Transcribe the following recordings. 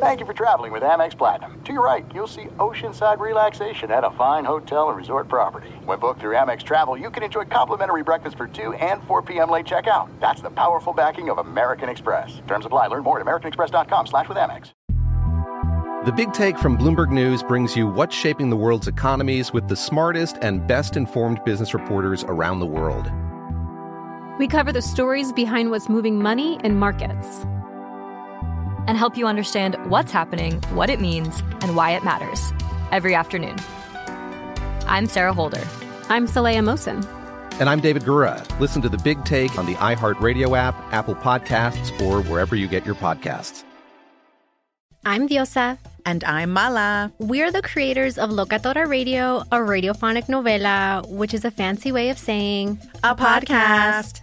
Thank you for traveling with Amex Platinum. To your right, you'll see oceanside relaxation at a fine hotel and resort property. When booked through Amex Travel, you can enjoy complimentary breakfast for 2 and 4 p.m. late checkout. That's the powerful backing of American Express. Terms apply. Learn more at americanexpress.com slash with Amex. The Big Take from Bloomberg News brings you what's shaping the world's economies with the smartest and best informed business reporters around the world. We cover the stories behind what's moving money and markets and help you understand what's happening, what it means, and why it matters every afternoon. I'm Sarah Holder. I'm Saleha Mohsin. And I'm David Gura. Listen to the big take on the iHeartRadio app, Apple Podcasts, or wherever you get your podcasts. I'm Diosa. And I'm Mala. We're the creators of Locatora Radio, a radiophonic novela, which is a fancy way of saying a, podcast.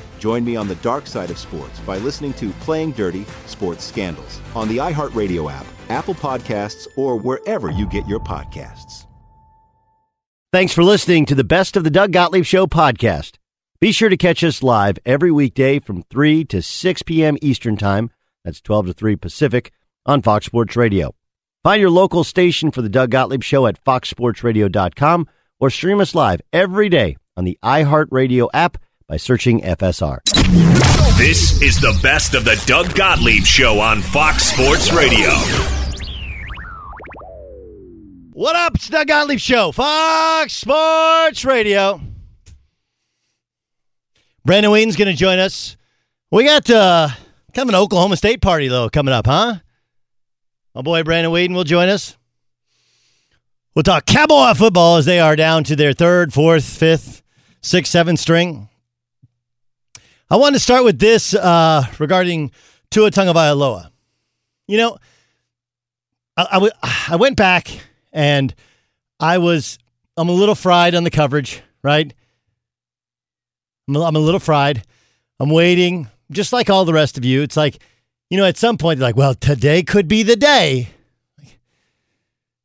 Join me on the dark side of sports by listening to Playing Dirty Sports Scandals on the iHeartRadio app Apple Podcasts, or wherever you get your podcasts. Thanks for listening to the Best of the Doug Gottlieb Show podcast. Be sure to catch us live every weekday from 3 to 6 p.m. Eastern Time. That's 12 to 3 Pacific on Fox Sports Radio. Find your local station for the Doug Gottlieb Show at foxsportsradio.com or stream us live every day on the iHeartRadio app by searching FSR. This is the best of the Doug Gottlieb Show on Fox Sports Radio. What up? It's Doug Gottlieb Show, Fox Sports Radio. Brandon Weeden's going to join us. We got uh, kind of an Oklahoma State party, though, coming up, huh? My boy Brandon Weeden will join us. We'll talk cowboy football as they are down to their third, fourth, fifth, sixth, seventh string. I want to start with this uh, regarding Tua Tagovailoa. You know, I, I, w- I went back and I was I'm a little fried on the coverage, right? I'm a, I'm a little fried. I'm waiting, just like all the rest of you. It's like, you know, at some point like, well, today could be the day.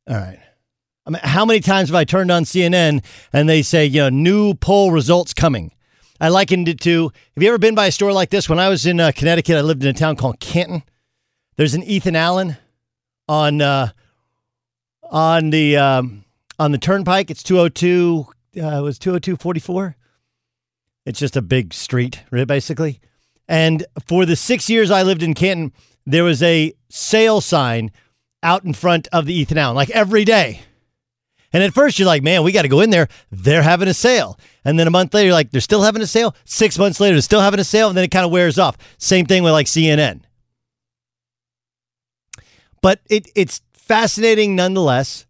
All right. I mean, how many times have I turned on CNN and they say, you know, new poll results coming? I likened it to have you ever been by a store like this? When I was in uh, Connecticut, I lived in a town called Canton. There's an Ethan Allen on uh, on the um, on the turnpike. It's 202 uh, it was 20244. It's just a big street, right, basically. And for the 6 years I lived in Canton, there was a sale sign out in front of the Ethan Allen like every day. And at first you're like, "Man, we got to go in there. They're having a sale." And then a month later, you're like, "They're still having a sale." 6 months later, they're still having a sale, and then it kind of wears off. Same thing with like CNN. But it it's fascinating nonetheless.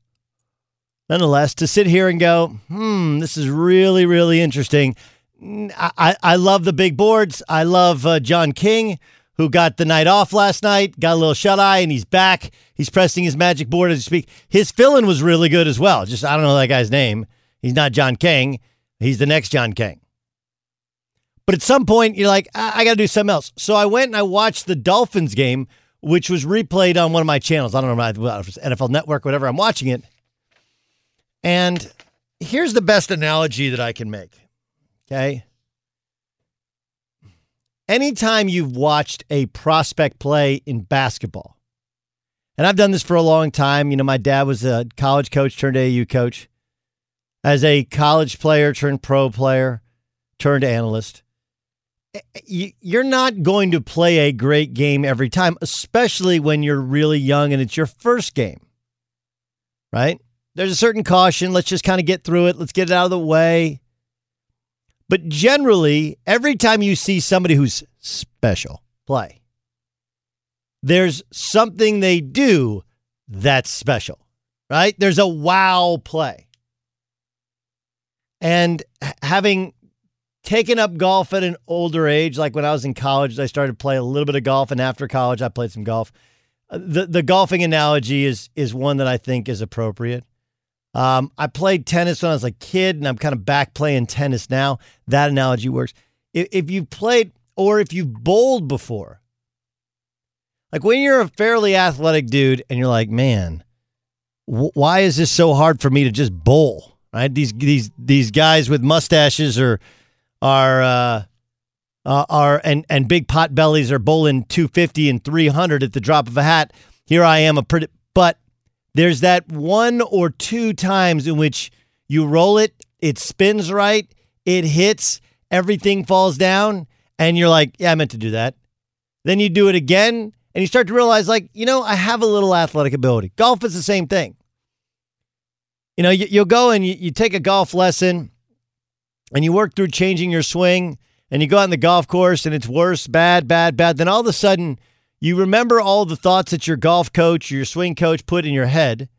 Nonetheless, to sit here and go, hmm, this is really, really interesting. I, I, I love the big boards. I love uh, John King, who got the night off last night, got a little shut eye, and he's back. He's pressing his magic board as you speak. His fill was really good as well. Just, I don't know that guy's name. He's not John King. He's the next John King. But at some point, you're like, I, I got to do something else. So I went and I watched the Dolphins game which was replayed on one of my channels. I don't know if it's NFL Network, whatever. I'm watching it. And here's the best analogy that I can make. Okay. Anytime you've watched a prospect play in basketball, and I've done this for a long time. You know, my dad was a college coach turned AU coach. As a college player turned pro player, turned analyst, eh, eh, you're not going to play a great game every time, especially when you're really young and it's your first game, right? There's a certain caution. Let's just kind of get through it. Let's get it out of the way. But generally, every time you see somebody who's special play, there's something they do that's special, right? There's a wow play. And having taken up golf at an older age, like when I was in college, I started to play a little bit of golf, and after college, I played some golf. Uh, the the golfing analogy is is one that I think is appropriate. Um, I played tennis when I was a kid, and I'm kind of back playing tennis now. That analogy works. If, if you've played or if you've bowled before, like when you're a fairly athletic dude and you're like, man, wh- why is this so hard for me to just bowl? Right? These these these guys with mustaches are are uh, uh, are and and big pot bellies are bowling 250 and 300 at the drop of a hat. Here I am a pretty, but there's that one or two times in which you roll it, it spins right, it hits, everything falls down, and you're like, yeah, I meant to do that. Then you do it again, and you start to realize, like, you know, I have a little athletic ability. Golf is the same thing. You know, you, will go and you, you take a golf lesson and you work through changing your swing and you go out on the golf course and it's worse, bad, bad, bad. Then all of a sudden, you remember all the thoughts that your golf coach or your swing coach put in your head.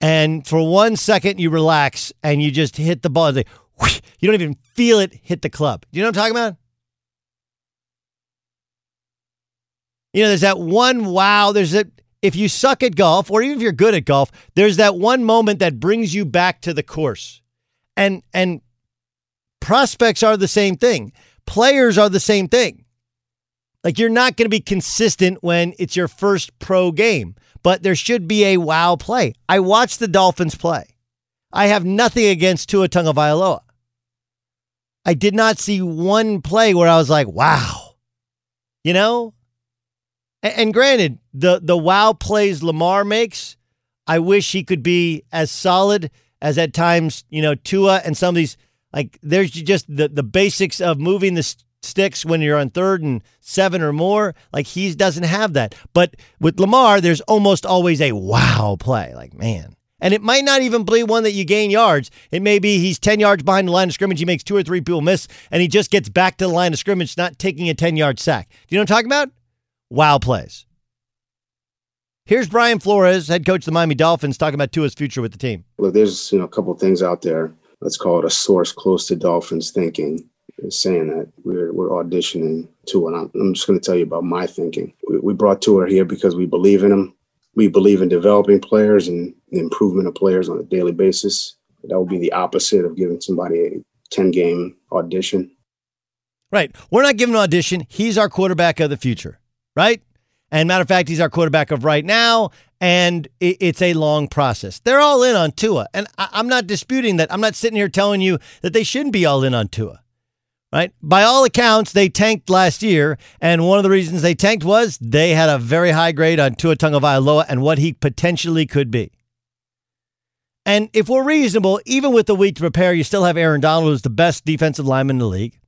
And for one second, you relax and you just hit the ball. Like, you don't even feel it hit the club. Do you know what I'm talking about? You know, there's that one wow. There's a, if you suck at golf, or even if you're good at golf, there's that one moment that brings you back to the course. And, and prospects are the same thing, players are the same thing. Like you're not going to be consistent when it's your first pro game, but there should be a wow play. I watched the Dolphins play. I have nothing against Tua Tagovailoa. I did not see one play where I was like, wow. You know? And, and granted, the the wow plays Lamar makes, I wish he could be as solid as at times, you know, Tua and some of these like there's just the the basics of moving the sticks when you're on third and seven or more. Like he doesn't have that. But with Lamar, there's almost always a wow play. Like, man. And it might not even be one that you gain yards. It may be he's 10 yards behind the line of scrimmage. He makes two or three people miss, and he just gets back to the line of scrimmage, not taking a 10 yard sack. Do you know what I'm talking about? Wow plays. Here's Brian Flores, head coach of the Miami Dolphins, talking about Tua's future with the team. Look, there's you know a couple things out there. Let's call it a source close to Dolphins thinking saying that we're, we're auditioning Tua. And I'm, I'm just going to tell you about my thinking. We, we brought Tua here because we believe in him. We believe in developing players and the improvement of players on a daily basis. That would be the opposite of giving somebody a 10 game audition. Right. We're not giving an audition. He's our quarterback of the future, right? And matter of fact, he's our quarterback of right now, and it's a long process. They're all in on Tua, and I'm not disputing that. I'm not sitting here telling you that they shouldn't be all in on Tua right? By all accounts, they tanked last year, and one of the reasons they tanked was they had a very high grade on Tua Tagovailoa and what he potentially could be. And if we're reasonable, even with the week to prepare, you still have Aaron Donald, who's the best defensive lineman in the league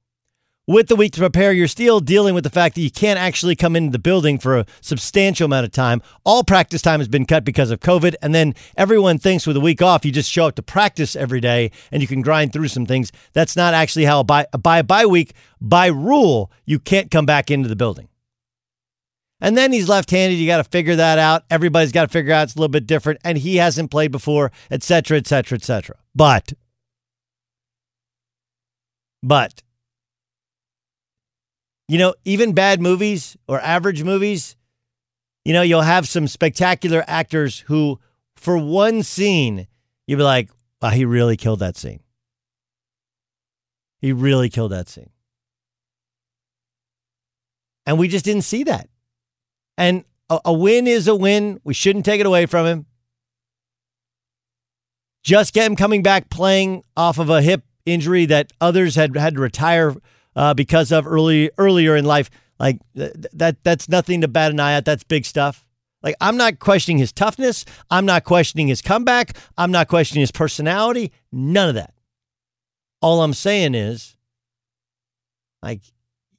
with the week to prepare, you're still dealing with the fact that you can't actually come into the building for a substantial amount of time. All practice time has been cut because of COVID. And then everyone thinks with a week off, you just show up to practice every day and you can grind through some things. That's not actually how a by a by bye week, by rule, you can't come back into the building. And then he's left handed. You got to figure that out. Everybody's got to figure out it's a little bit different. And he hasn't played before, et cetera, et cetera, et cetera. But, but, you know, even bad movies or average movies, you know, you'll have some spectacular actors who, for one scene, you'll be like, wow, he really killed that scene. He really killed that scene. And we just didn't see that. And a, a win is a win. We shouldn't take it away from him. Just get him coming back playing off of a hip injury that others had had to retire uh, because of early earlier in life. Like th- that that's nothing to bat an eye at. That's big stuff. Like I'm not questioning his toughness. I'm not questioning his comeback. I'm not questioning his personality. None of that. All I'm saying is, like,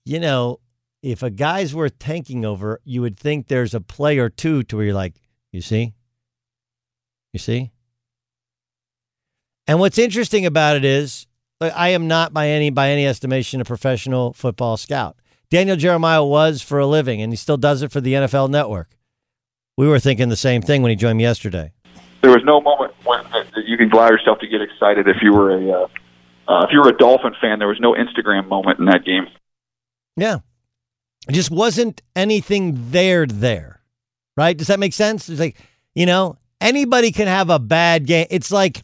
you know, if a guy's worth tanking over, you would think there's a play or two to where you're like, you see? You see? And what's interesting about it is, like, I am not by any by any estimation a professional football scout. Daniel Jeremiah was for a living, and he still does it for the NFL Network. We were thinking the same thing when he joined me yesterday. There was no moment when that you can allow yourself to get excited if you were a uh, uh, if you were a Dolphin fan. There was no Instagram moment in that game. Yeah, it just wasn't anything there. There, right? Does that make sense? It's like you know anybody can have a bad game. It's like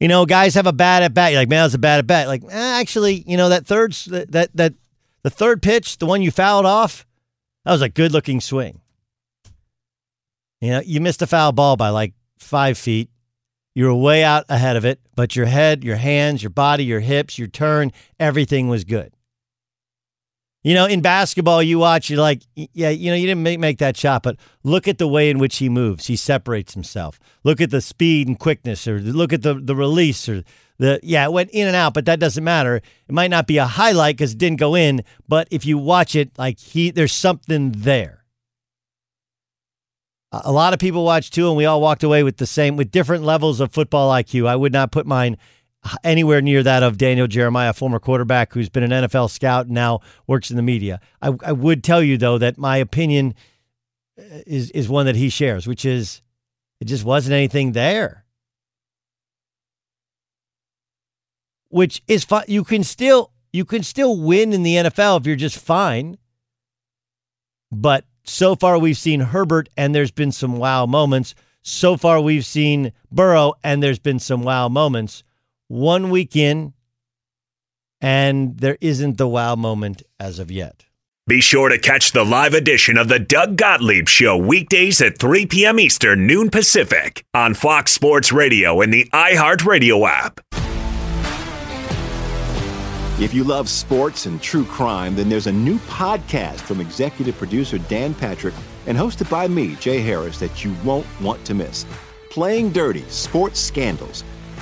you know guys have a bad at bat. You're like man, that's a bad at bat. Like eh, actually, you know that third that that the third pitch, the one you fouled off, that was a good looking swing. You know, you missed a foul ball by like five feet. You were way out ahead of it, but your head, your hands, your body, your hips, your turn, everything was good. You know, in basketball, you watch, you're like, yeah, you know, you didn't make, make that shot, but look at the way in which he moves. He separates himself. Look at the speed and quickness, or look at the, the release, or the, yeah, it went in and out, but that doesn't matter. It might not be a highlight because it didn't go in, but if you watch it, like he, there's something there a lot of people watched too, and we all walked away with the same, with different levels of football IQ. I would not put mine anywhere near that of Daniel Jeremiah, former quarterback who's been an NFL scout and now works in the media. I, I would tell you though that my opinion uh, is is one that he shares, which is it just wasn't anything there. Which is fine. You can still you can still win in the NFL if you're just fine. But so far, we've seen Herbert, and there's been some wow moments. So far, we've seen Burrow, and there's been some wow moments. One week in, and there isn't the wow moment as of yet. Be sure to catch the live edition of the Doug Gottlieb Show weekdays at 3 p.m. Eastern, noon Pacific on Fox Sports Radio and the iHeartRadio app. If you love sports and true crime, then there's a new podcast from executive producer Dan Patrick and hosted by me, Jay Harris, that you won't want to miss. Playing Dirty Sports Scandals.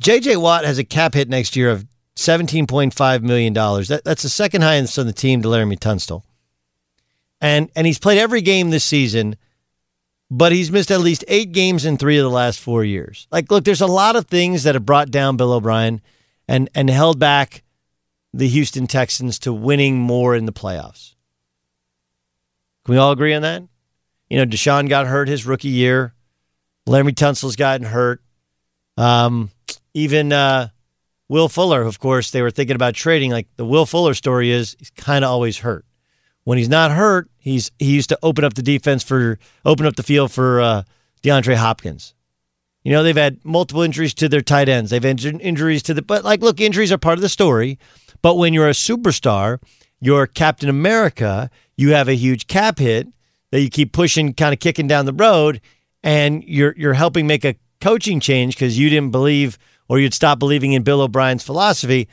JJ Watt has a cap hit next year of $17.5 million. That, that's the second highest on the team to Laremy Tunsil. And, and he's played every game this season, but he's missed at least eight games in three of the last four years. Like, look, there's a lot of things that have brought down Bill O'Brien and, and held back the Houston Texans to winning more in the playoffs. Can we all agree on that? You know, Deshaun got hurt his rookie year. Laremy Tunsil's gotten hurt. Um, even uh, Will Fuller, of course, they were thinking about trading. Like the Will Fuller story is, he's kind of always hurt. When he's not hurt, he's he used to open up the defense for open up the field for uh, DeAndre Hopkins. You know they've had multiple injuries to their tight ends. They've had injuries to the but like look, injuries are part of the story. But when you're a superstar, you're Captain America. You have a huge cap hit that you keep pushing, kind of kicking down the road, and you're you're helping make a coaching change because you didn't believe or you'd stop believing in Bill O'Brien's philosophy.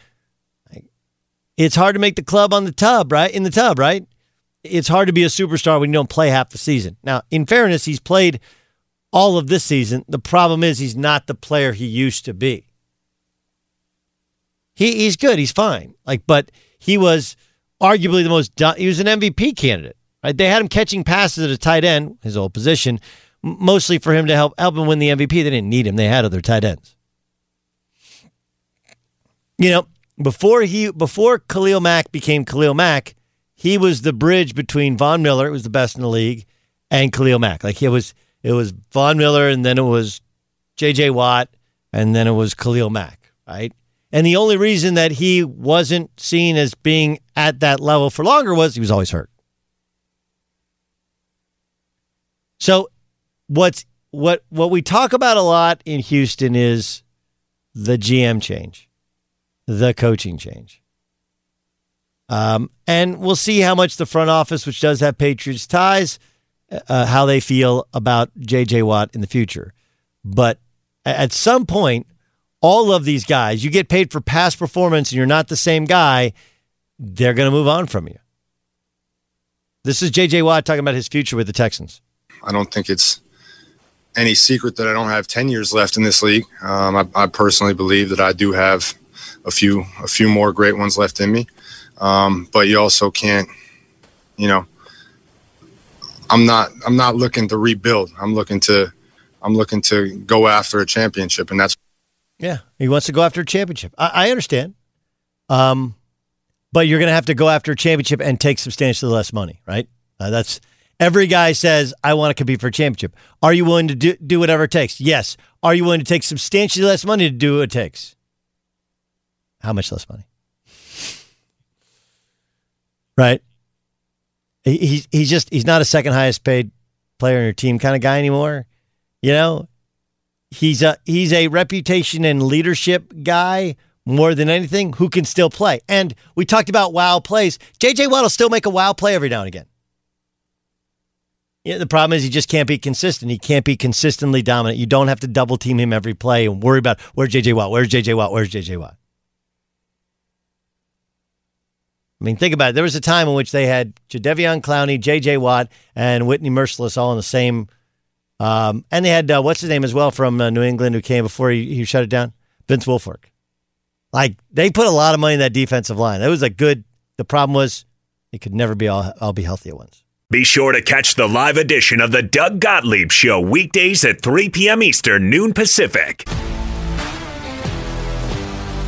It's hard to make the club on the tub, right? In the tub, right? It's hard to be a superstar when you don't play half the season. Now, in fairness, he's played all of this season. The problem is he's not the player he used to be. He he's good, he's fine. Like, but he was arguably the most he was an MVP candidate. Right? They had him catching passes at a tight end, his old position, mostly for him to help help him win the MVP. They didn't need him. They had other tight ends. You know, before he before Khalil Mack became Khalil Mack, he was the bridge between Von Miller, who was the best in the league, and Khalil Mack. Like it was it was Von Miller and then it was JJ Watt and then it was Khalil Mack, right? And the only reason that he wasn't seen as being at that level for longer was he was always hurt. So what's what what we talk about a lot in Houston is the GM change the coaching change. Um, and we'll see how much the front office, which does have Patriots ties, uh, how they feel about J.J. Watt in the future. But at some point, all of these guys, you get paid for past performance and you're not the same guy, they're going to move on from you. This is J.J. Watt talking about his future with the Texans. I don't think it's any secret that I don't have 10 years left in this league. Um, I, I personally believe that I do have a few a few more great ones left in me. Um, but you also can't, you know, I'm not I'm not looking to rebuild. I'm looking to I'm looking to go after a championship, and that's yeah. He wants to go after a championship. I, I understand, um, but you're going to have to go after a championship and take substantially less money, right? Uh, that's every guy says I want to compete for a championship. Are you willing to do do whatever it takes? Yes. Are you willing to take substantially less money to do what it takes? How much less money? Right? He, he's just, he's not a second highest paid player in your team kind of guy anymore. You know, he's a, he's a reputation and leadership guy, more than anything, who can still play. And we talked about wow plays. JJ Watt will still make a wow play every now and again. Yeah, the problem is he just can't be consistent. He can't be consistently dominant. You don't have to double team him every play and worry about where's JJ Watt, where's JJ Watt, where's JJ Watt. I mean, think about it. There was a time in which they had Jadeveon Clowney, J.J. Watt, and Whitney Mercilus all in the same. Um, and they had uh, what's his name as well from uh, New England who came before he, he shut it down, Vince Wilfork. Like they put a lot of money in that defensive line. That was a good. The problem was it could never be all all be healthy at once. Be sure to catch the live edition of the Doug Gottlieb Show weekdays at 3 p.m. Eastern, noon Pacific.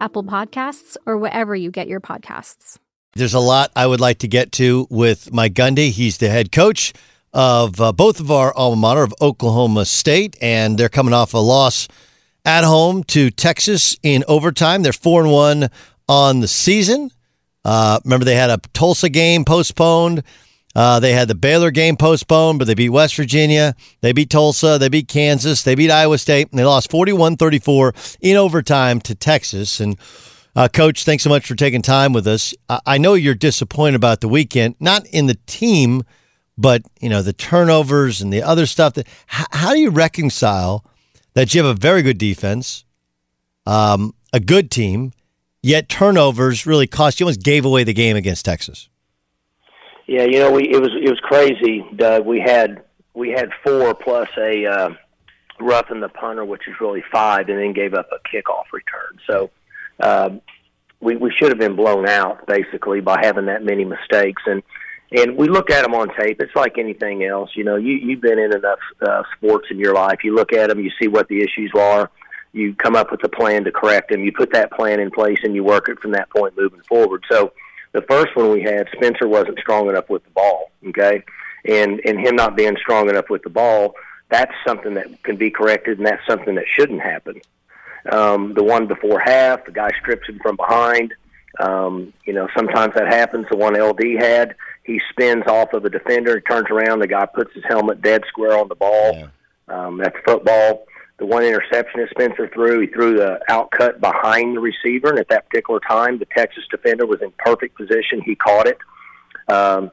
Apple Podcasts, or wherever you get your podcasts. There's a lot I would like to get to with Mike Gundy. He's the head coach of uh, both of our alma mater of Oklahoma State, and they're coming off a loss at home to Texas in overtime. They're four and one on the season. Uh, remember, they had a Tulsa game postponed. Uh, they had the Baylor game postponed, but they beat West Virginia. They beat Tulsa. They beat Kansas. They beat Iowa State. And they lost 41 34 in overtime to Texas. And, uh, Coach, thanks so much for taking time with us. I-, I know you're disappointed about the weekend, not in the team, but, you know, the turnovers and the other stuff. That, h- how do you reconcile that you have a very good defense, um, a good team, yet turnovers really cost you almost gave away the game against Texas? Yeah, you know, we it was it was crazy, Doug. We had we had four plus a uh, roughing the punter, which is really five, and then gave up a kickoff return. So uh, we we should have been blown out basically by having that many mistakes. And and we look at them on tape. It's like anything else. You know, you you've been in enough uh, sports in your life. You look at them, you see what the issues are. You come up with a plan to correct them. You put that plan in place, and you work it from that point moving forward. So the first one we had, Spencer wasn't strong enough with the ball. Okay, and and him not being strong enough with the ball, that's something that can be corrected, and that's something that shouldn't happen. Um, the one before half, the guy strips him from behind. Um, you know, sometimes that happens. The one LD had, he spins off of a defender, turns around, the guy puts his helmet dead square on the ball. Yeah. Um, that's football the one interception that Spencer threw, he threw the outcut behind the receiver, and at that particular time, the Texas defender was in perfect position. He caught it. Um,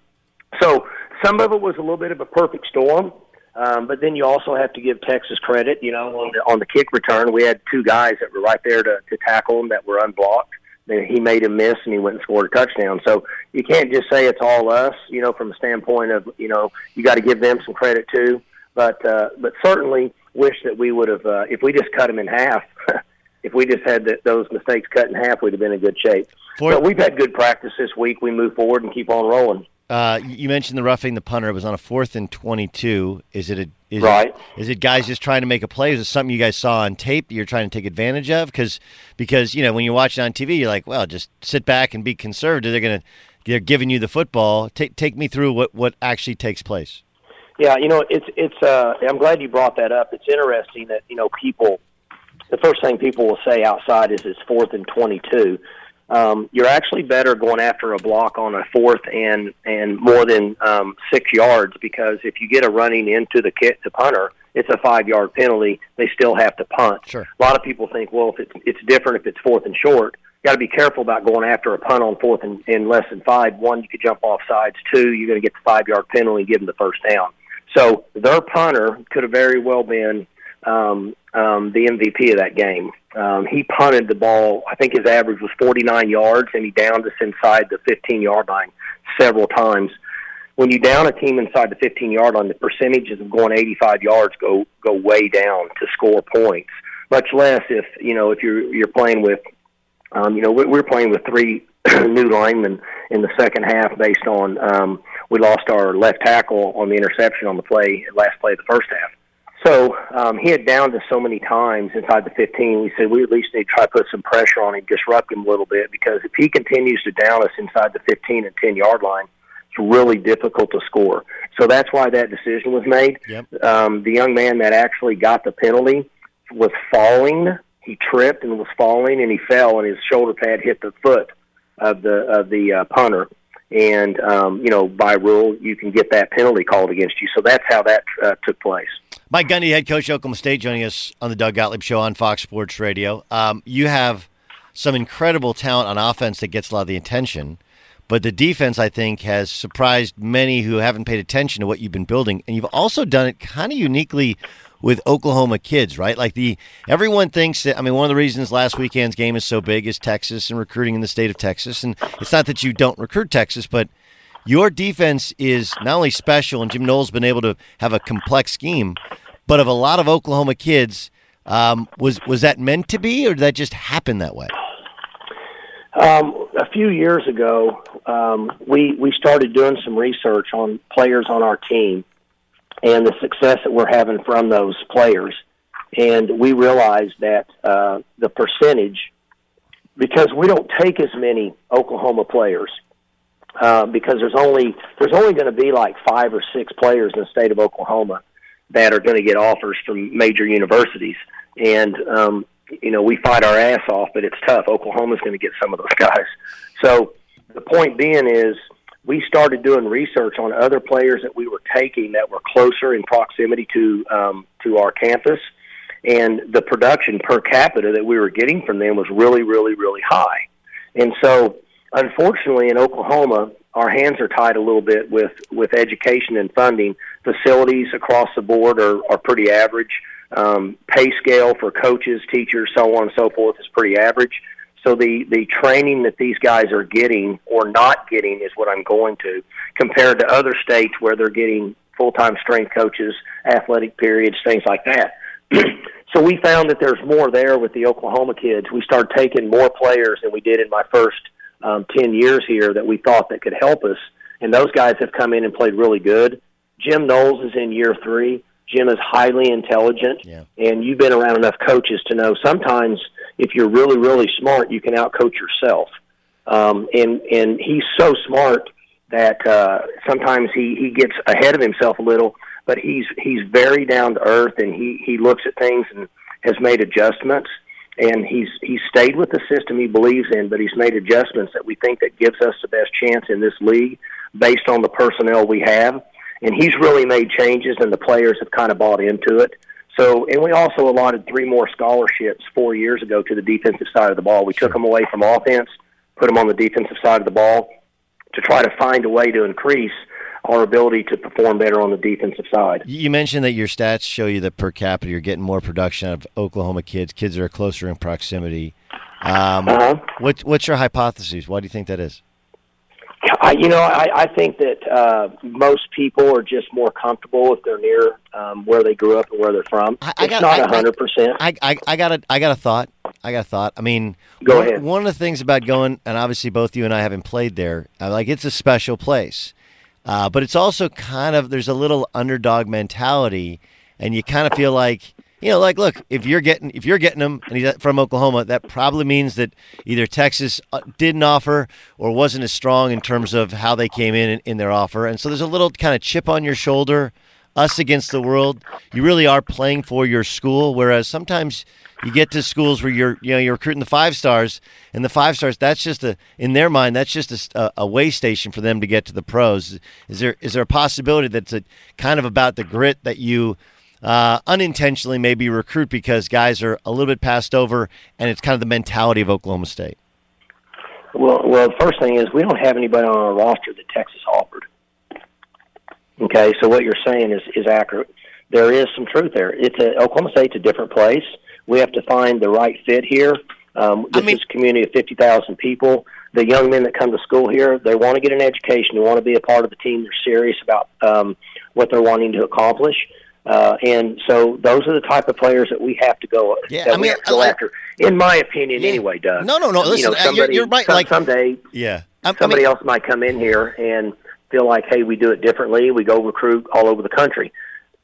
so some of it was a little bit of a perfect storm, um, but then you also have to give Texas credit. You know, on the, on the kick return, we had two guys that were right there to, to tackle him that were unblocked. Then he made a miss, and he went and scored a touchdown. So you can't just say it's all us. You know, from a standpoint of you know, you got to give them some credit too. But uh, but certainly wish that we would have, uh, if we just cut them in half, if we just had the, those mistakes cut in half, we'd have been in good shape. For, but we've had good practice this week. We move forward and keep on rolling. Uh, you mentioned the roughing the punter. It was on a fourth and twenty-two. Is it a is right? It, is it guys just trying to make a play? Is it something you guys saw on tape? That you're trying to take advantage of because because you know when you watch it on TV, you're like, well, just sit back and be conservative. They're gonna they're giving you the football. Take take me through what what actually takes place. Yeah, you know, it's it's. Uh, I'm glad you brought that up. It's interesting that you know people. The first thing people will say outside is it's fourth and 22. Um, you're actually better going after a block on a fourth and and more than um, six yards because if you get a running into the kit to punter, it's a five yard penalty. They still have to punt. Sure. A lot of people think, well, if it's it's different if it's fourth and short. Got to be careful about going after a punt on fourth and in less than five. One, you could jump off sides. Two, you're going to get the five yard penalty and give them the first down. So their punter could have very well been um, um, the MVP of that game. Um, he punted the ball. I think his average was 49 yards, and he downed us inside the 15 yard line several times. When you down a team inside the 15 yard line, the percentages of going 85 yards go go way down to score points. Much less if you know if you're you're playing with, um, you know, we're playing with three new linemen in the second half based on um, we lost our left tackle on the interception on the play, last play of the first half. So um, he had downed us so many times inside the 15. We said we at least need to try to put some pressure on him, disrupt him a little bit, because if he continues to down us inside the 15 and 10 yard line, it's really difficult to score. So that's why that decision was made. Yep. Um, the young man that actually got the penalty was falling. He tripped and was falling, and he fell, and his shoulder pad hit the foot of the of the uh, punter and um, you know by rule you can get that penalty called against you. So that's how that uh, took place. Mike Gundy, head coach Oklahoma State, joining us on the Doug Gottlieb Show on Fox Sports Radio. Um, you have some incredible talent on offense that gets a lot of the attention, but the defense I think has surprised many who haven't paid attention to what you've been building, and you've also done it kind of uniquely with Oklahoma kids, right? Like the everyone thinks that I mean one of the reasons last weekend's game is so big is Texas and recruiting in the state of Texas. And it's not that you don't recruit Texas, but your defense is not only special and Jim Knowles been able to have a complex scheme, but of a lot of Oklahoma kids, um, was was that meant to be or did that just happen that way? Um, a few years ago, um, we we started doing some research on players on our team, and the success that we're having from those players. And we realize that uh, the percentage, because we don't take as many Oklahoma players uh, because there's only there's only going to be like five or six players in the state of Oklahoma that are going to get offers from major universities, and um, you know we fight our ass off, but it's tough. Oklahoma's going to get some of those guys. So the point being is we started doing research on other players that we were taking that were closer in proximity to um, to our campus, and the production per capita that we were getting from them was really, really, really high. And so, unfortunately, in Oklahoma, our hands are tied a little bit with with education and funding. Facilities across the board are are pretty average. Um, pay scale for coaches, teachers, so on and so forth is pretty average. So the the training that these guys are getting or not getting is what I'm going to compared to other states where they're getting full time strength coaches, athletic periods, things like that. so we found that there's more there with the Oklahoma kids. We started taking more players than we did in my first um, ten years here that we thought that could help us, and those guys have come in and played really good. Jim Knowles is in year three. Jim is highly intelligent, yeah. and you've been around enough coaches to know sometimes if you're really, really smart, you can outcoach yourself. Um, and and he's so smart that uh, sometimes he he gets ahead of himself a little, but he's he's very down to earth, and he he looks at things and has made adjustments. And he's he's stayed with the system he believes in, but he's made adjustments that we think that gives us the best chance in this league based on the personnel we have and he's really made changes, and the players have kind of bought into it. So, and we also allotted three more scholarships four years ago to the defensive side of the ball. We took them away from offense, put them on the defensive side of the ball to try to find a way to increase our ability to perform better on the defensive side. You mentioned that your stats show you that per capita you're getting more production out of Oklahoma kids, kids that are closer in proximity. Um, uh-huh. what, what's your hypothesis? Why do you think that is? I, you know, I, I think that uh, most people are just more comfortable if they're near um, where they grew up and where they're from. I, I it's got, not hundred percent. I, I, I got a, I got a thought. I got a thought. I mean, Go one, ahead. One of the things about going, and obviously both you and I haven't played there. Uh, like it's a special place, uh, but it's also kind of there's a little underdog mentality, and you kind of feel like you know, like look, if you're getting if you're getting him and he's from Oklahoma, that probably means that either Texas uh, didn't offer or wasn't as strong in terms of how they came in in, their offer, and so there's a little kind of chip on your shoulder. Us against the world, you really are playing for your school. Whereas sometimes you get to schools where you're you know you're recruiting the five stars, and the five stars that's just a in their mind that's just a, a way station for them to get to the pros. Is there is there a possibility that's a kind of about the grit that you uh, unintentionally maybe recruit because guys are a little bit passed over, and it's kind of the mentality of Oklahoma State. Well, well, the first thing is we don't have anybody on our roster that Texas offered. Okay, so what you're saying is is accurate. There is some truth there. It's a, Oklahoma State's a different place. We have to find the right fit here. Um, this is a community of fifty thousand people. The young men that come to school here, they want to get an education. They want to be a part of the team. They're serious about um, what they're wanting to accomplish. Uh, and so those are the type of players that we have to go Yeah, that I we mean, have to go I- after. In my opinion, anyway, Doug. No, no, no. You Listen, know, uh, you're- somebody, you're right, some- like- someday, Yeah, I, I somebody mean, else might come in here and feel like, hey, we do it differently. We go recruit all over the country.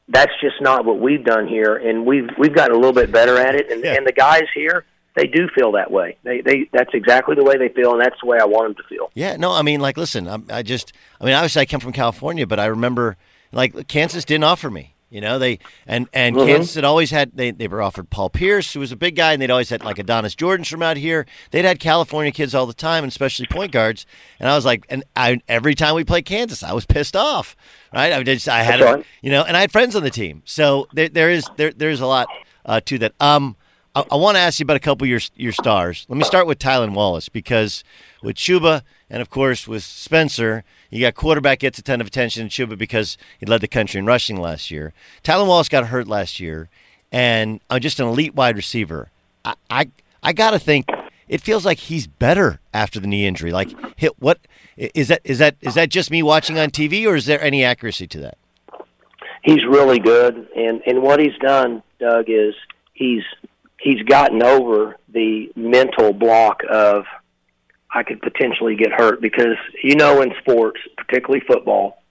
That's just not what we've done here, and we've we've gotten a little bit better at it. And, and the guys here, they do feel that way. They they that's exactly the way they feel, and that's the way I want them to feel. Yeah, no, I mean, like, listen, I, I just, I mean, obviously, I come from California, but I remember, like, Kansas didn't offer me. You know, they and and Mhm. Kansas had always had they they were offered Paul Pierce, who was a big guy, and they'd always had like Adonis Jordan from out here. They'd had California kids all the time, and especially point guards. And I was like, and I every time we played Kansas, I was pissed off, right? I just I had a- you know, and I had friends on the team, so there there is there there's a lot uh, to that. Um, I, I want to ask you about a couple of your your stars. Let me start with Tylan Wallace because with Chuba and of course with Spencer, you got quarterback gets a ton of attention in Chuba because he led the country in rushing last year. Tylan Wallace got hurt last year, and I'm just an elite wide receiver. I I, I got to think it feels like he's better after the knee injury. Like hit what is that is that is that just me watching on TV or is there any accuracy to that? he's really good and and what he's done doug is he's he's gotten over the mental block of i could potentially get hurt because you know in sports particularly football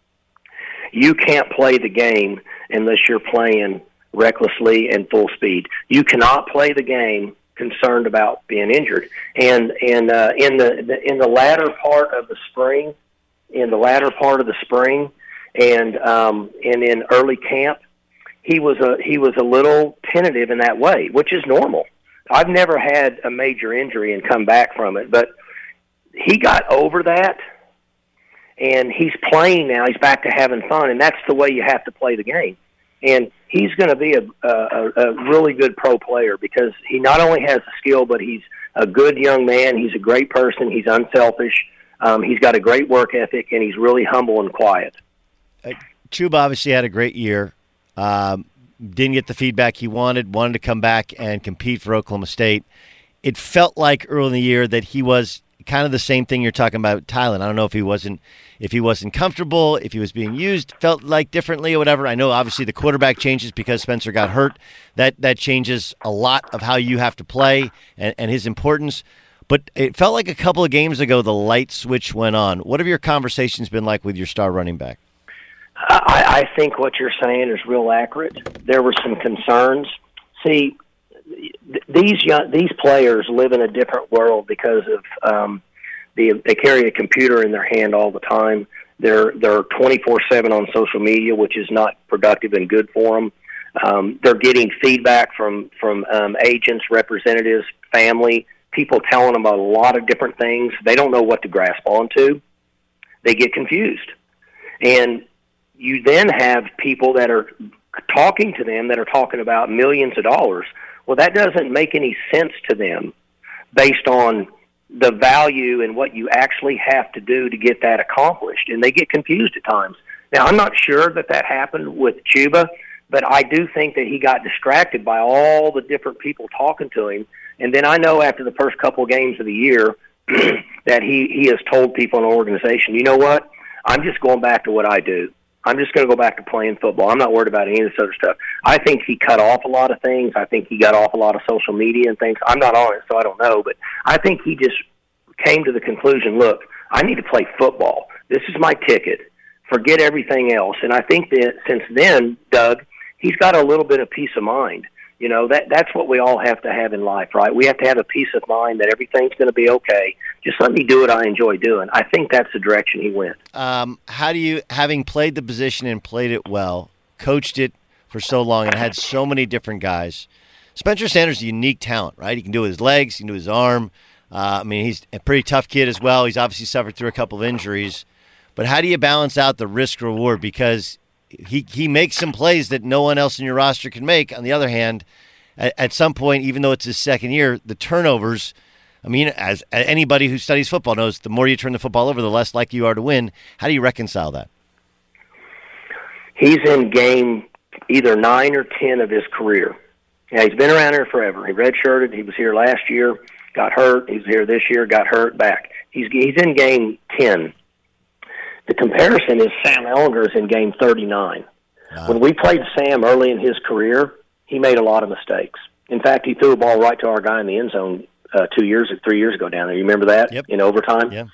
you can't play the game unless you're playing recklessly and full speed you cannot play the game concerned about being injured and and uh in the, in the latter part of the spring in the latter part of the spring, and um, and in early camp, he was a he was a little tentative in that way, which is normal. I've never had a major injury and come back from it, but he got over that and he's playing now. He's back to having fun, and that's the way you have to play the game. And he's going to be a, a, a really good pro player because he not only has the skill, but he's a good young man. He's a great person. He's unselfish. Um, he's got a great work ethic, and he's really humble and quiet. Uh, Chuba obviously had a great year. Um, didn't get the feedback he wanted. Wanted to come back and compete for Oklahoma State. It felt like early in the year that he was kind of the same thing you're talking about Tylan. I don't know if he wasn't if he wasn't comfortable, if he was being used, felt like differently or whatever. I know obviously the quarterback changes because Spencer got hurt. That that changes a lot of how you have to play and, and his importance. But it felt like a couple of games ago the light switch went on. What have your conversations been like with your star running back? I, I think what you're saying is real accurate. There were some concerns. See, these young, these players live in a different world because of um, the they carry a computer in their hand all the time. They're they're 24/7 on social media, which is not productive and good for them. Um, they're getting feedback from from um, agents, representatives, family, people telling them a lot of different things. They don't know what to grasp onto. They get confused, and you then have people that are talking to them that are talking about millions of dollars well, that doesn't make any sense to them based on the value and what you actually have to do to get that accomplished. And they get confused at times. Now, I'm not sure that that happened with Chuba, but I do think that he got distracted by all the different people talking to him. And then I know after the first couple of games of the year that he, he has told people in the organization, you know what? I'm just going back to what I do. I'm just going to go back to playing football. I'm not worried about any of this other stuff. I think he cut off a lot of things. I think he got off a lot of social media and things. I'm not on it, so I don't know. But I think he just came to the conclusion look, I need to play football. This is my ticket. Forget everything else. And I think that since then, Doug, he's got a little bit of peace of mind. You know, that that's what we all have to have in life, right? We have to have a peace of mind that everything's going to be okay. Just let me do what I enjoy doing. I think that's the direction he went. Um, how do you, having played the position and played it well, coached it for so long, and had so many different guys, Spencer Sanders is a unique talent, right? He can do it with his legs, he can do his arm. Uh, I mean, he's a pretty tough kid as well. He's obviously suffered through a couple of injuries. But how do you balance out the risk reward? Because he he makes some plays that no one else in your roster can make. On the other hand, at, at some point, even though it's his second year, the turnovers. I mean, as anybody who studies football knows, the more you turn the football over, the less likely you are to win. How do you reconcile that? He's in game either nine or ten of his career. Yeah, he's been around here forever. He redshirted. He was here last year, got hurt. He's here this year, got hurt back. He's he's in game ten the comparison is Sam Ehlinger is in game 39. Uh, when we played Sam early in his career, he made a lot of mistakes. In fact, he threw a ball right to our guy in the end zone uh, two years, or three years ago down there. You remember that yep. in overtime? Yeah.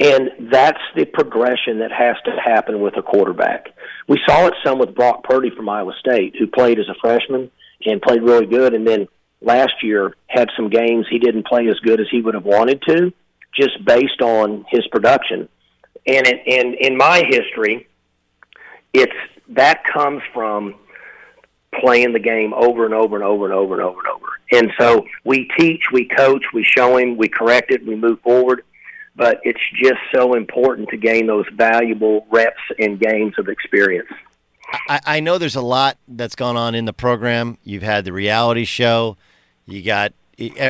And that's the progression that has to happen with a quarterback. We saw it some with Brock Purdy from Iowa State, who played as a freshman and played really good, and then last year had some games he didn't play as good as he would have wanted to, just based on his production. And in, in, in my history, it's that comes from playing the game over and over and over and over and over and over. And so we teach, we coach, we show him, we correct it, we move forward. But it's just so important to gain those valuable reps and gains of experience. I, I know there's a lot that's gone on in the program. You've had the reality show, you got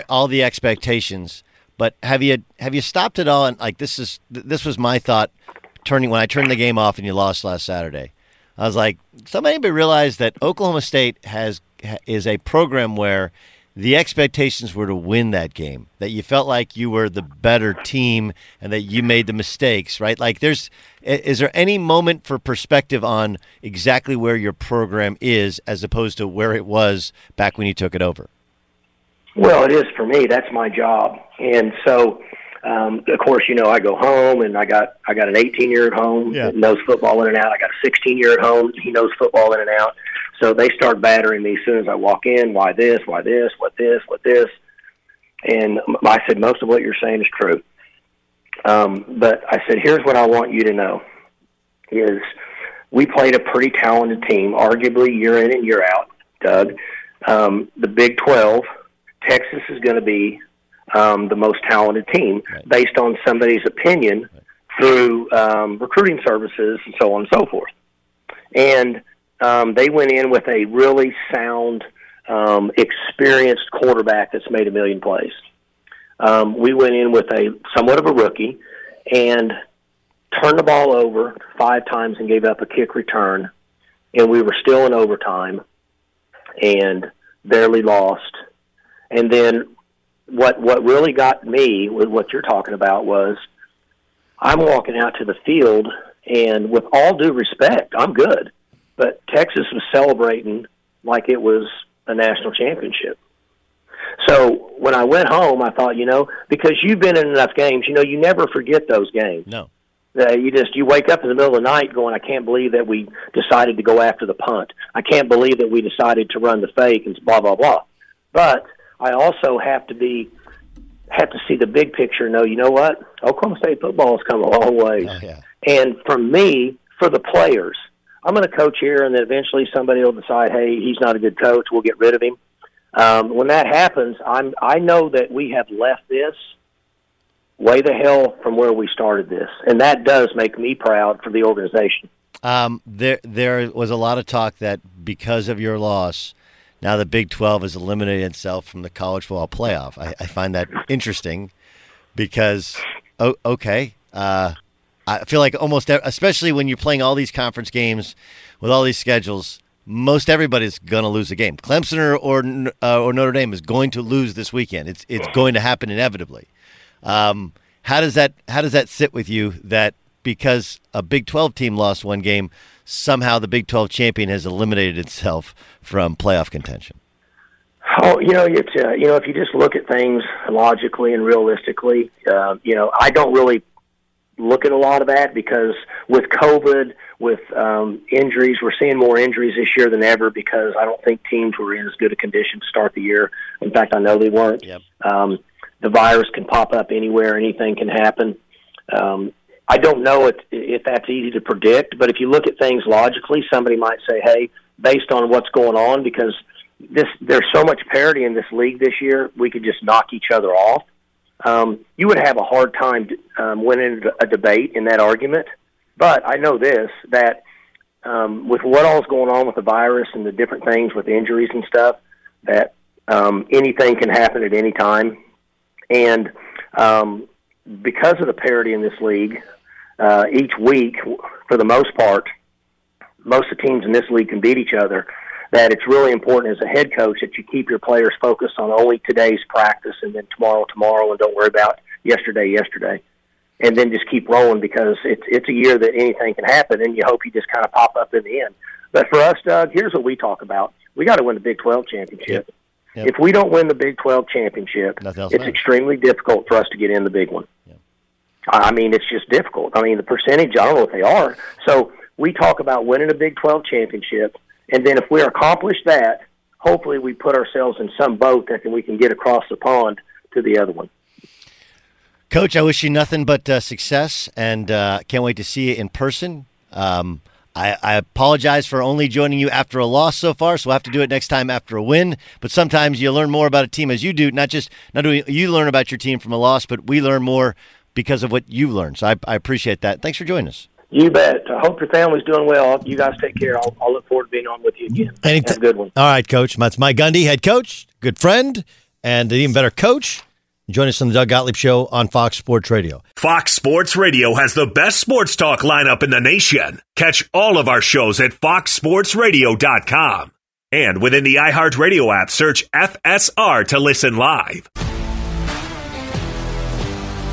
all the expectations. But have you have you stopped it all? And like this is this was my thought turning when I turned the game off and you lost last Saturday. I was like, somebody realize that Oklahoma State has is a program where the expectations were to win that game. That you felt like you were the better team and that you made the mistakes, right? Like there's is there any moment for perspective on exactly where your program is as opposed to where it was back when you took it over? Well, it is for me. That's my job, and so um, of course, you know I go home, and I got I got an 18 year at home yeah. that knows football in and out. I got a 16 year at home. He knows football in and out. So they start battering me as soon as I walk in. Why this? Why this? What this? What this? And I said most of what you're saying is true. Um, but I said, here's what I want you to know: is we played a pretty talented team, arguably year in and year out. Doug, um, the Big Twelve, Texas is going to be um, the most talented team right. based on somebody's opinion right. through um, recruiting services and so on and so forth. And um, they went in with a really sound, um, experienced quarterback that's made a million plays. Um, we went in with a somewhat of a rookie and turned the ball over five times and gave up a kick return, and we were still in overtime and barely lost. And then what what really got me with what you're talking about was I'm walking out to the field and with all due respect, I'm good. But Texas was celebrating like it was a national championship. So when I went home, I thought, you know, because you've been in enough games, you know, you never forget those games. No. Uh, you just you wake up in the middle of the night going, I can't believe that we decided to go after the punt. I can't believe that we decided to run the fake and blah blah blah. But I also have to be have to see the big picture and know, you know what? Oklahoma State football has come a long ways. Oh, yeah. And for me, for the players, I'm going to coach here, and then eventually somebody will decide, hey, he's not a good coach. We'll get rid of him. Um, when that happens, I'm I know that we have left this way the hell from where we started this, and that does make me proud for the organization. Um, there there was a lot of talk that because of your loss, now the Big 12 has eliminated itself from the college football playoff. I, I find that interesting because, oh, okay, uh, I feel like almost, especially when you're playing all these conference games with all these schedules, most everybody's going to lose a game. Clemson or or, uh, or, Notre Dame is going to lose this weekend. It's it's going to happen inevitably. Um, how does that how does that sit with you that because a Big 12 team lost one game, somehow the Big 12 champion has eliminated itself from playoff contention? Oh, you know, it's uh, you know, if you just look at things logically and realistically, uh, you know, I don't really look at a lot of that because with COVID, with um, injuries, we're seeing more injuries this year than ever because I don't think teams were in as good a condition to start the year. In fact, I know they weren't. Yep. Um, the virus can pop up anywhere; anything can happen. Um, I don't know if, if that's easy to predict, but if you look at things logically, somebody might say, "Hey, based on what's going on, because this there's so much parity in this league this year, we could just knock each other off." Um, you would have a hard time um, winning a debate in that argument. But I know this that um, with what all's going on with the virus and the different things with injuries and stuff, that um, anything can happen at any time, and um, because of the parity in this league, uh, each week, for the most part, most of the teams in this league can beat each other. That it's really important as a head coach that you keep your players focused on only today's practice and then tomorrow, tomorrow, and don't worry about yesterday, yesterday, and then just keep rolling because it's it's a year that anything can happen, and you hope you just kind of pop up in the end. But for us, Doug, here's what we talk about: we got to win the Big 12 championship. Yep. Yep. If we don't win the Big 12 championship, it's matters. extremely difficult for us to get in the big one. I mean, it's just difficult. I mean, the percentage, I don't know what they are. So we talk about winning a Big 12 championship, and then if we accomplish that, hopefully we put ourselves in some boat that we can get across the pond to the other one. Coach, I wish you nothing but uh, success, and uh, can't wait to see you in person. Um, I, I, apologize for only joining you after a loss so far, so we'll have to do it next time after a win. But sometimes you learn more about a team as you do, not just not do you learn about your team from a loss, but we learn more because of what you've learned. So I, I appreciate that. Thanks for joining us. You bet. I hope your family's doing well. You guys take care. I'll, I'll look forward to being on with you again. Anytime. Have a good one. All right, Coach. That's Mike Gundy, head coach, good friend, and an even better coach. Join us on the Doug Gottlieb Show on Fox Sports Radio. Fox Sports Radio has the best sports talk lineup in the nation. Catch all of our shows at foxsportsradio.com. And within the iHeartRadio app, search FSR to listen live.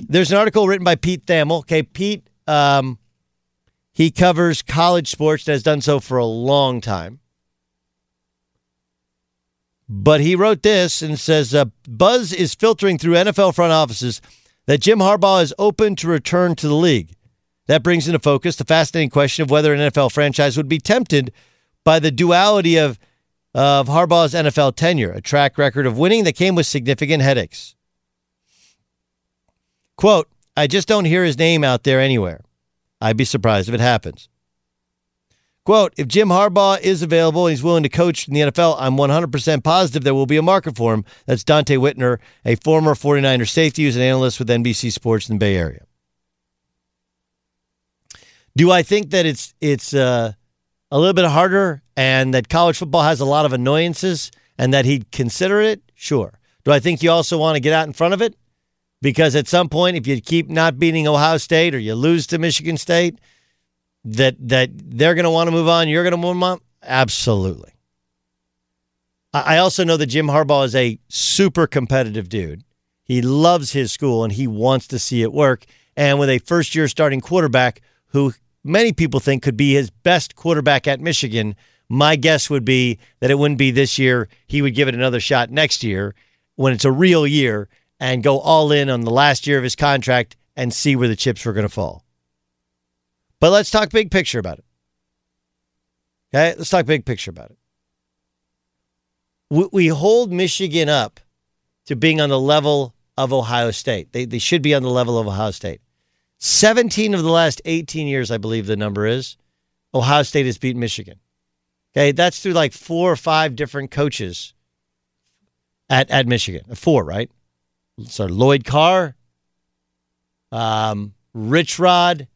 There's an article written by Pete Thamel. Okay, Pete, um, he covers college sports and has done so for a long time. But he wrote this and says uh, Buzz is filtering through NFL front offices that Jim Harbaugh is open to return to the league. That brings into focus the fascinating question of whether an NFL franchise would be tempted by the duality of, of Harbaugh's NFL tenure, a track record of winning that came with significant headaches. Quote, I just don't hear his name out there anywhere. I'd be surprised if it happens. Quote, if Jim Harbaugh is available and he's willing to coach in the NFL, I'm 100% positive there will be a market for him. That's Donte Whitner, a former 49er safety who's an analyst with NBC Sports in the Bay Area. Do I think that it's it's uh, a little bit harder and that college football has a lot of annoyances and that he'd consider it? Sure. Do I think you also want to get out in front of it? Because at some point, if you keep not beating Ohio State or you lose to Michigan State, that that they're going to want to move on, you're going to move on. Absolutely. I also know that Jim Harbaugh is a super competitive dude. He loves his school and he wants to see it work. And with a first year starting quarterback who many people think could be his best quarterback at Michigan, my guess would be that it wouldn't be this year. He would give it another shot next year when it's a real year and go all in on the last year of his contract and see where the chips were going to fall. But let's talk big picture about it. Okay, let's talk big picture about it. We, we hold Michigan up to being on the level of Ohio State. They, they should be on the level of Ohio State. 17 of the last 18 years, I believe the number is, Ohio State has beaten Michigan. Okay, that's through like four or five different coaches at, at Michigan. Four, right? So Lloyd Carr, um, Rich Rod,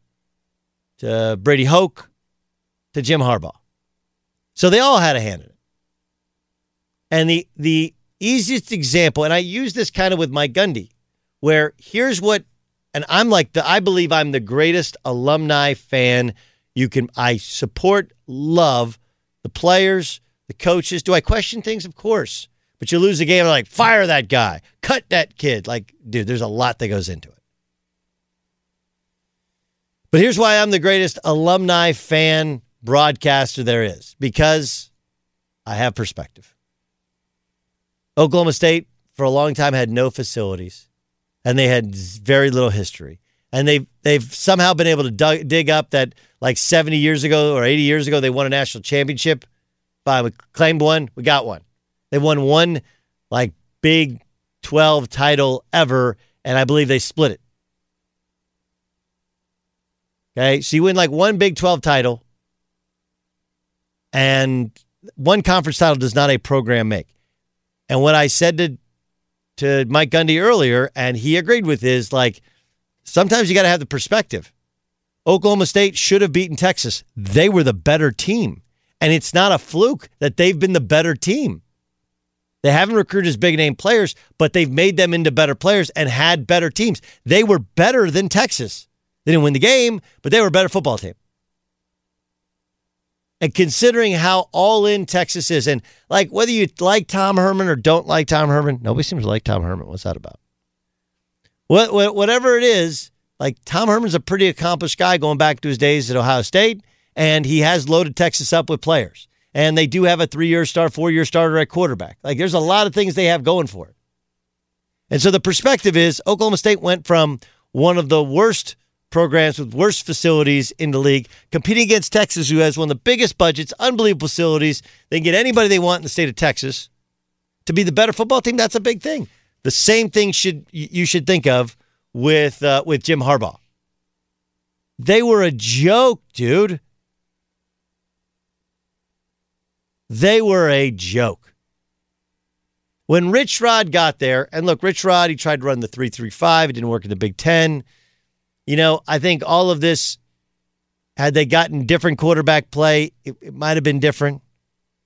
to Brady Hoke, to Jim Harbaugh. So they all had a hand in it. And the the easiest example, and I use this kind of with Mike Gundy, where here's what, and I'm like the I believe I'm the greatest alumni fan you can. I support, love the players, the coaches. Do I question things? Of course. But you lose a game, like fire that guy, cut that kid. Like, dude, there's a lot that goes into it. But here's why I'm the greatest alumni fan broadcaster there is because I have perspective. Oklahoma State, for a long time, had no facilities and they had very little history. And they've, they've somehow been able to dug, dig up that like 70 years ago or 80 years ago, they won a national championship. Fine, we claimed one, we got one. They won one like big 12 title ever, and I believe they split it. Okay, so you win like one Big 12 title, and one conference title does not a program make. And what I said to to Mike Gundy earlier, and he agreed with, is like sometimes you got to have the perspective. Oklahoma State should have beaten Texas. They were the better team. And it's not a fluke that they've been the better team. They haven't recruited as big name players, but they've made them into better players and had better teams. They were better than Texas. They didn't win the game, but they were a better football team. And considering how all in Texas is, and like whether you like Tom Herman or don't like Tom Herman, nobody seems to like Tom Herman. What's that about? What, whatever it is, like Tom Herman's a pretty accomplished guy going back to his days at Ohio State, and he has loaded Texas up with players. And they do have a three year star, four year starter at quarterback. Like there's a lot of things they have going for it. And so the perspective is Oklahoma State went from one of the worst programs with worst facilities in the league, competing against Texas, who has one of the biggest budgets, unbelievable facilities. They can get anybody they want in the state of Texas to be the better football team. That's a big thing. The same thing should you should think of with uh, with Jim Harbaugh. They were a joke, dude. They were a joke. When Rich Rod got there, and look, Rich Rod, he tried to run the 335. It didn't work in the Big Ten. You know, I think all of this, had they gotten different quarterback play, it, it might have been different.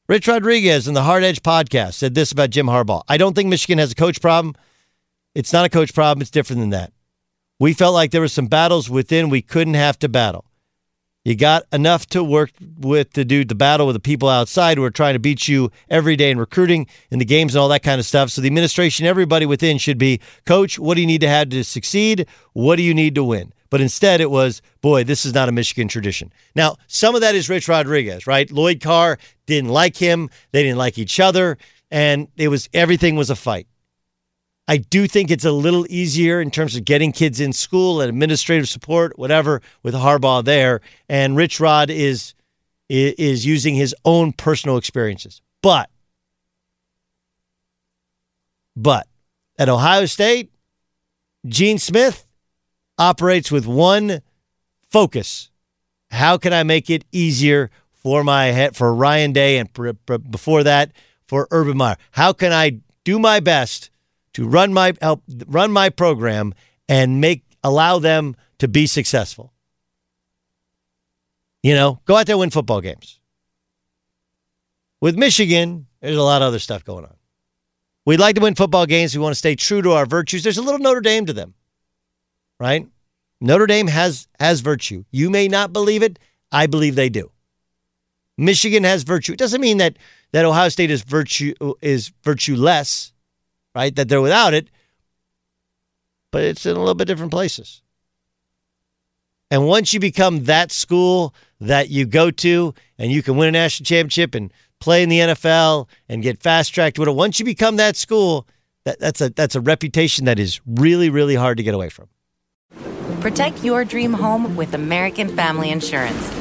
Rich Rodriguez in the Hard Edge podcast said this about Jim Harbaugh. I don't think Michigan has a coach problem. It's not a coach problem, it's different than that. We felt like there were some battles within we couldn't have to battle. You got enough to work with to do the battle with the people outside who are trying to beat you every day in recruiting, in the games, and all that kind of stuff. So the administration, everybody within should be, Coach, what do you need to have to succeed? What do you need to win? But instead, it was, boy, this is not a Michigan tradition. Now, some of that is Rich Rodriguez, right? Lloyd Carr didn't like him. They didn't like each other. And it was everything was a fight. I do think it's a little easier in terms of getting kids in school and administrative support, whatever, with Harbaugh there. And Rich Rod is is using his own personal experiences. But but at Ohio State, Gene Smith operates with one focus. How can I make it easier for my head for Ryan Day and before that for Urban Meyer? How can I do my best to run my help run my program and make allow them to be successful. You know, go out there win football games. With Michigan, there's a lot of other stuff going on. We'd like to win football games. We want to stay true to our virtues. There's a little Notre Dame to them. Right? Notre Dame has has virtue. You may not believe it. I believe they do. Michigan has virtue. It doesn't mean that that Ohio State is virtue is virtue less, right? That they're without it, but it's in a little bit different places. And once you become that school that you go to and you can win a national championship and play in the NFL and get fast tracked with it, once you become that school, that, that's a that's a reputation that is really, really hard to get away from. Protect your dream home with American Family Insurance.